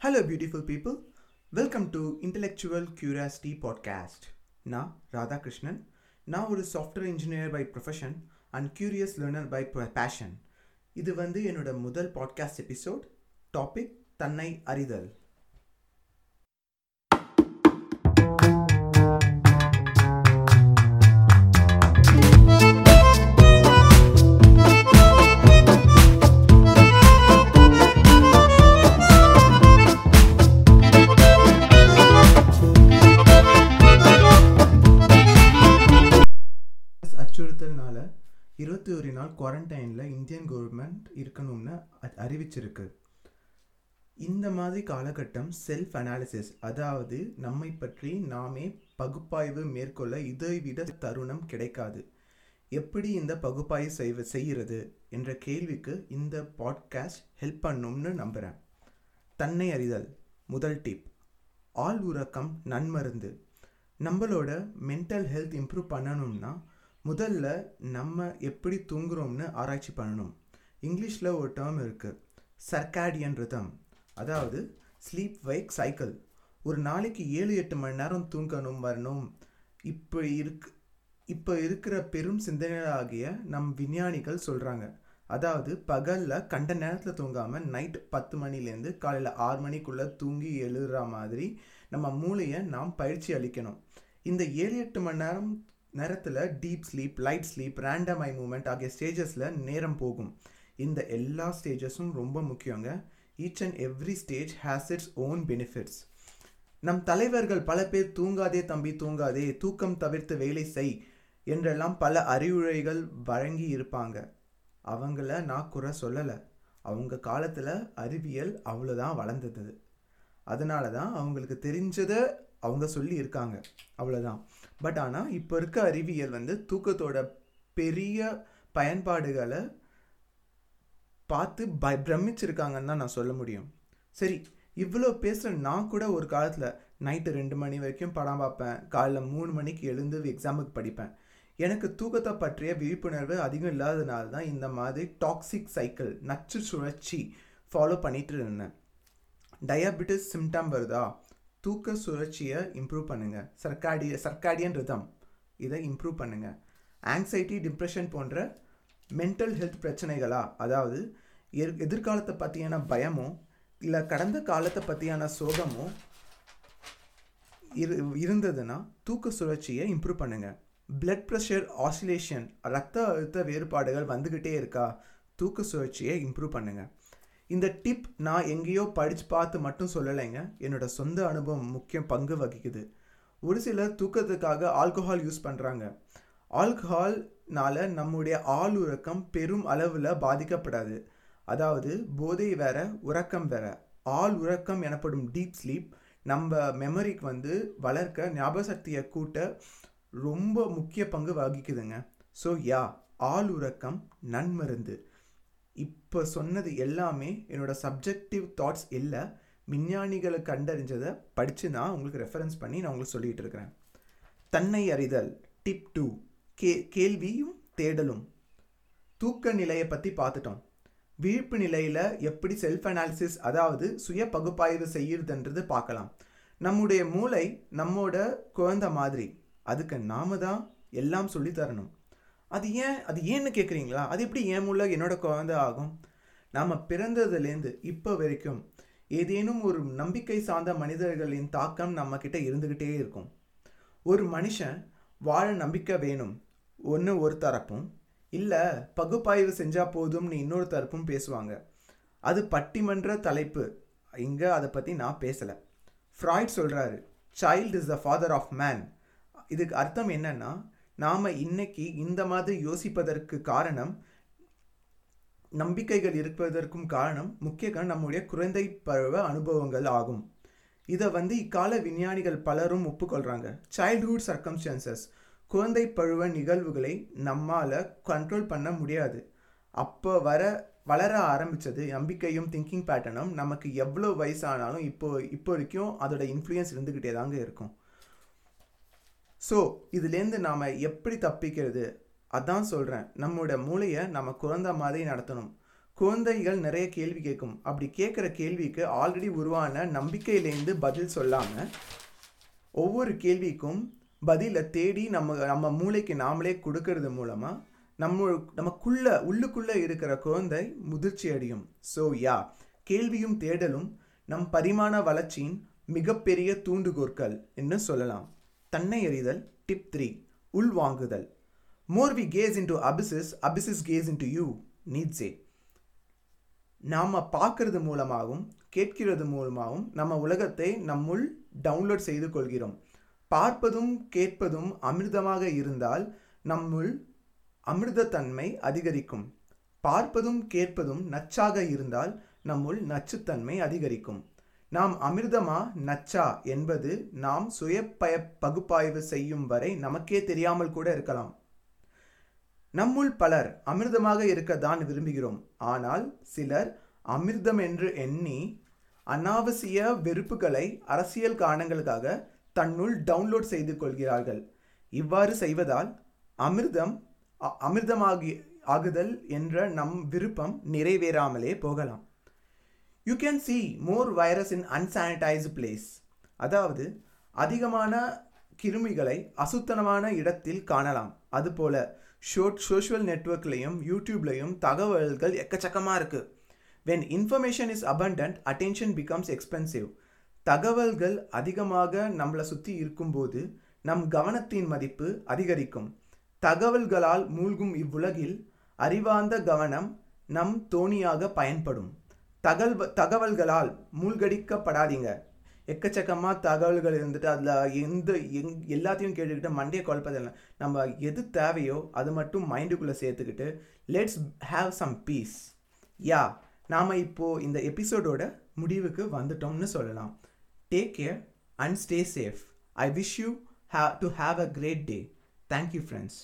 Hello, beautiful people. Welcome to Intellectual Curiosity Podcast. நான் ராதாகிருஷ்ணன் நான் ஒரு software engineer by profession and curious learner by passion இது வந்து என்னோட முதல் பாட்காஸ்ட் எபிசோட் டாபிக் தன்னை அறிதல் குவாரண்டைனில் இந்தியன் கவர்மெண்ட் இருக்கணும்னு அறிவிச்சிருக்கு. இந்த மாதிரி காலகட்டம் செல்ஃப் அனாலிசிஸ் அதாவது நம்மை பற்றி நாமே பகுப்பாய்வு மேற்கொள்ள இதை விட தருணம் கிடைக்காது. எப்படி இந்த பகுப்பாய்வு செய்வ செய்கிறது என்ற கேள்விக்கு இந்த பாட்காஸ்ட் ஹெல்ப் பண்ணும்னு நம்புகிறேன் தன்னை அறிதல் முதல் டிப் ஆள் உறக்கம் நன்மருந்து. நம்மளோட மென்டல் ஹெல்த் இம்ப்ரூவ் பண்ணணும்னா முதல்ல நம்ம எப்படி தூங்குறோம்னு ஆராய்ச்சி பண்ணணும். இங்கிலீஷில் ஒரு டேர்ம் இருக்குது சர்க்காடியன் ரிதம் அதாவது ஸ்லீப் வைக் சைக்கிள் ஒரு நாளைக்கு ஏழு எட்டு மணி நேரம் தூங்கணும் வரணும். இப்போ இருக்கு இப்போ இருக்கிற பெரும் சிந்தனையாகிய நம் விஞ்ஞானிகள் சொல்கிறாங்க அதாவது பகலில் கண்ட நேரத்தில் தூங்காமல் நைட் பத்து மணிலேருந்து காலையில் ஆறு மணிக்குள்ளே தூங்கி எழுதுற மாதிரி நம்ம மூளையை நாம் பயிற்சி அளிக்கணும். இந்த ஏழு எட்டு மணி நேரம் நேரத்தில் deep sleep light sleep random eye movement ஆகிய ஸ்டேஜஸில் நேரம் போகும். இந்த எல்லா ஸ்டேஜஸும் ரொம்ப முக்கியங்க. Each and every stage has its own benefits நம் தலைவர்கள் பல பேர் தூங்காதே தம்பி தூங்காதே தூக்கம் தவிர்த்து வேலை செய் என்றெல்லாம் பல அறிவுரைகள் வழங்கி இருப்பாங்க. அவங்கள நான் குறை சொல்லலை. அவங்க காலத்தில் அறிவியல் அவ்வளோதான் வளர்ந்தது. அதனால தான் அவங்களுக்கு தெரிஞ்சதை அவங்க சொல்லி இருக்காங்க அவ்வளோதான் பட் ஆனால் இப்போ இருக்க அறிவியல் வந்து தூக்கத்தோட பெரிய பயன்பாடுகளை பார்த்து ப பிரமிச்சிருக்காங்கன்னு தான் நான் சொல்ல முடியும். சரி இவ்வளோ பேசுகிற நான் கூட ஒரு காலத்தில் நைட்டு ரெண்டு மணி வரைக்கும் படம் பார்ப்பேன். காலைல மூணு மணிக்கு எழுந்து எக்ஸாமுக்கு படிப்பேன். எனக்கு தூக்கத்தை பற்றிய விழிப்புணர்வு அதிகம் இல்லாததுனால தான் இந்த மாதிரி டாக்ஸிக் சைக்கிள் நச்சு சுழற்சி ஃபாலோ பண்ணிட்டு இருந்தேன். டயாபெட்டிஸ் சிம்டம் வருதா? தூக்க சுழற்சியை இம்ப்ரூவ் பண்ணுங்கள் சர்க்காடிய சர்க்காடியன் ரிதம் இதை இம்ப்ரூவ் பண்ணுங்கள் ஆங்ஸைட்டி டிப்ரெஷன் போன்ற மென்டல் ஹெல்த் பிரச்சனைகளா அதாவது எர் எதிர்காலத்தை பற்றியான பயமோ இல்லை கடந்த காலத்தை பற்றியான சோகமோ இரு இருந்ததுன்னா தூக்க சுழற்சியை இம்ப்ரூவ் பண்ணுங்கள் பிளட் ப்ரெஷர் ஆசிலேஷன் ரத்த அழுத்த வேறுபாடுகள் வந்துக்கிட்டே இருக்கா தூக்க சுழற்சியை இம்ப்ரூவ் பண்ணுங்கள் இந்த டிப் நான் எங்கேயோ படித்து பார்த்து மட்டும் சொல்லலைங்க. என்னோட சொந்த அனுபவம் முக்கிய பங்கு வகிக்குது. ஒரு சிலர் தூக்கத்துக்காக ஆல்கஹால் யூஸ் பண்ணுறாங்க ஆல்கஹால்னால நம்முடைய ஆள் உறக்கம் பெரும் அளவில் பாதிக்கப்படாது. அதாவது போதை வேற உறக்கம் வேற. ஆள் உறக்கம் எனப்படும் டீப் ஸ்லீப் நம்ம மெமரிக்கு வந்து வளர்க்க ஞாபக சக்தியை கூட்ட ரொம்ப முக்கிய பங்கு வகிக்குதுங்க. ஸோ யா ஆள் உறக்கம் நன்மருந்து. இப்போ சொன்னது எல்லாமே என்னோட சப்ஜெக்டிவ் தாட்ஸ் இல்லை. விஞ்ஞானிகளை கண்டறிஞ்சதை படித்து நான் உங்களுக்கு ரெஃபரன்ஸ் பண்ணி நான் உங்களுக்கு சொல்லிகிட்டு இருக்கிறேன். தன்னை அறிதல் டிப் டூ கே கேள்வியும் தேடலும். தூக்க நிலையை பற்றி பார்த்துட்டோம். விழிப்பு நிலையில் எப்படி செல்ஃப் அனாலிசிஸ் அதாவது சுய பகுப்பாய்வு செய்யுறதுன்றது பார்க்கலாம். நம்முடைய மூளை நம்மோட குழந்த மாதிரி. அதுக்கு நாம தான் எல்லாம் சொல்லி தரணும். அது ஏன் அது ஏன்னு கேட்குறீங்களா அது எப்படி ஏன் உள்ள என்னோட குழந்தை ஆகும்? நாம் பிறந்ததுலேருந்து இப்போ வரைக்கும் ஏதேனும் ஒரு நம்பிக்கை சார்ந்த மனிதர்களின் தாக்கம் நம்மக்கிட்ட இருந்துக்கிட்டே இருக்கும். ஒரு மனுஷன் வாழ நம்பிக்கை வேணும் ஒன்று ஒரு தரப்பும் இல்லை பகுப்பாய்வு செஞ்சால் போதும்னு இன்னொரு தரப்பும் பேசுவாங்க. அது பட்டிமன்ற தலைப்பு. இங்கே அதை பற்றி நான் பேசலை. ஃப்ராய்ட் சொல்கிறாரு child is the father of man இதுக்கு அர்த்தம் என்னன்னா நாம் இன்னைக்கு இந்த மாதிரி யோசிப்பதற்கு காரணம் நம்பிக்கைகள் இருப்பதற்கும் காரணம் முக்கிய காரணம் நம்முடைய குழந்தை பருவ அனுபவங்கள் ஆகும். இதை வந்து இக்கால விஞ்ஞானிகள் பலரும் ஒப்புக்கொள்கிறாங்க சைல்ட்ஹுட் சர்க்கம்ஸ்டான்சஸ் குழந்தை பருவ நிகழ்வுகளை நம்மால் கண்ட்ரோல் பண்ண முடியாது. அப்போ வர வளர ஆரம்பித்தது நம்பிக்கையும் திங்கிங் பேட்டர்னும் நமக்கு எவ்வளோ வயசானாலும் இப்போ இப்போ வரைக்கும் அதோட இன்ஃப்ளூயன்ஸ் இருந்துக்கிட்டே தாங்க இருக்கும். ஸோ இதுலேருந்து நாம் எப்படி தப்பிக்கிறது? அதான் சொல்கிறேன் நம்மளோட மூளையை நம்ம குழந்த மாதிரி நடத்தணும். குழந்தைகள் நிறைய கேள்வி கேட்கும். அப்படி கேட்குற கேள்விக்கு ஆல்ரெடி உருவான நம்பிக்கையிலேருந்து பதில் சொல்லாமல் ஒவ்வொரு கேள்விக்கும் பதிலை தேடி நம்ம நம்ம மூளைக்கு நாமளே கொடுக்கறது மூலமாக நம்ம நமக்குள்ளே உள்ளுக்குள்ளே இருக்கிற குழந்தை முதிர்ச்சி அடையும். ஸோ யா கேள்வியும் தேடலும் நம் பரிமாண வளர்ச்சியின் மிகப்பெரிய தூண்டுகோற்கள் என்று சொல்லலாம். தன்னை எறிதல் tip three உள்வாங்குதல். More we gaze into abyss abyss gaze into you needs a நாம் பார்க்கறது மூலமாகவும் கேட்கிறது மூலமாகவும் நம்ம உலகத்தை நம்முள் டவுன்லோட் செய்து கொள்கிறோம். பார்ப்பதும் கேட்பதும் அமிர்தமாக இருந்தால் நம்முள் அமிர்தத்தன்மை அதிகரிக்கும். பார்ப்பதும் கேட்பதும் நச்சாக இருந்தால் நம்முள் நச்சுத்தன்மை அதிகரிக்கும். நாம் அமிர்தமா? நச்சா என்பது நாம் சுயப்பய பகுப்பாய்வு செய்யும் வரை நமக்கே தெரியாமல் கூட இருக்கலாம். நம்முள் பலர் அமிர்தமாக இருக்க தான் விரும்புகிறோம். ஆனால் சிலர் அமிர்தம் என்று எண்ணி அனாவசிய வெறுப்புகளை அரசியல் காரணங்களுக்காக தன்னுள் டவுன்லோட் செய்து கொள்கிறார்கள். இவ்வாறு செய்வதால் அமிர்தம் அமிர்தமாகி ஆகுதல் என்ற நம் விருப்பம் நிறைவேறாமலே போகலாம். You can see more virus in unsanitized place அதாவது அதிகமான கிருமிகளை அசுத்தனமான இடத்தில் காணலாம். அதுபோல ஷோ சோஷியல் நெட்ஒர்க்லேயும் யூடியூப்லேயும் தகவல்கள் எக்கச்சக்கமாக இருக்குது when information is abundant attention becomes expensive தகவல்கள் அதிகமாக நம்மளை சுற்றி இருக்கும்போது நம் கவனத்தின் மதிப்பு அதிகரிக்கும். தகவல்களால் மூழ்கும் இவ்வுலகில் அறிவார்ந்த கவனம் நம் தோணியாக பயன்படும். தகவல் தகவல்களால் மூழ்கடிக்கப்படாதீங்க. எக்கச்சக்கமாக தகவல்கள் இருந்துட்டு அதில் எந்த எங் எல்லாத்தையும் கேட்டுக்கிட்டு மண்டையை குழப்பதில்லை நம்ம எது தேவையோ அது மட்டும் மைண்டுக்குள்ளே சேர்த்துக்கிட்டு let's have some peace yeah நாம் இப்போது இந்த எபிசோடோட முடிவுக்கு வந்துட்டோம்னு சொல்லலாம். Take care and stay safe I wish you have to have a great day thank you friends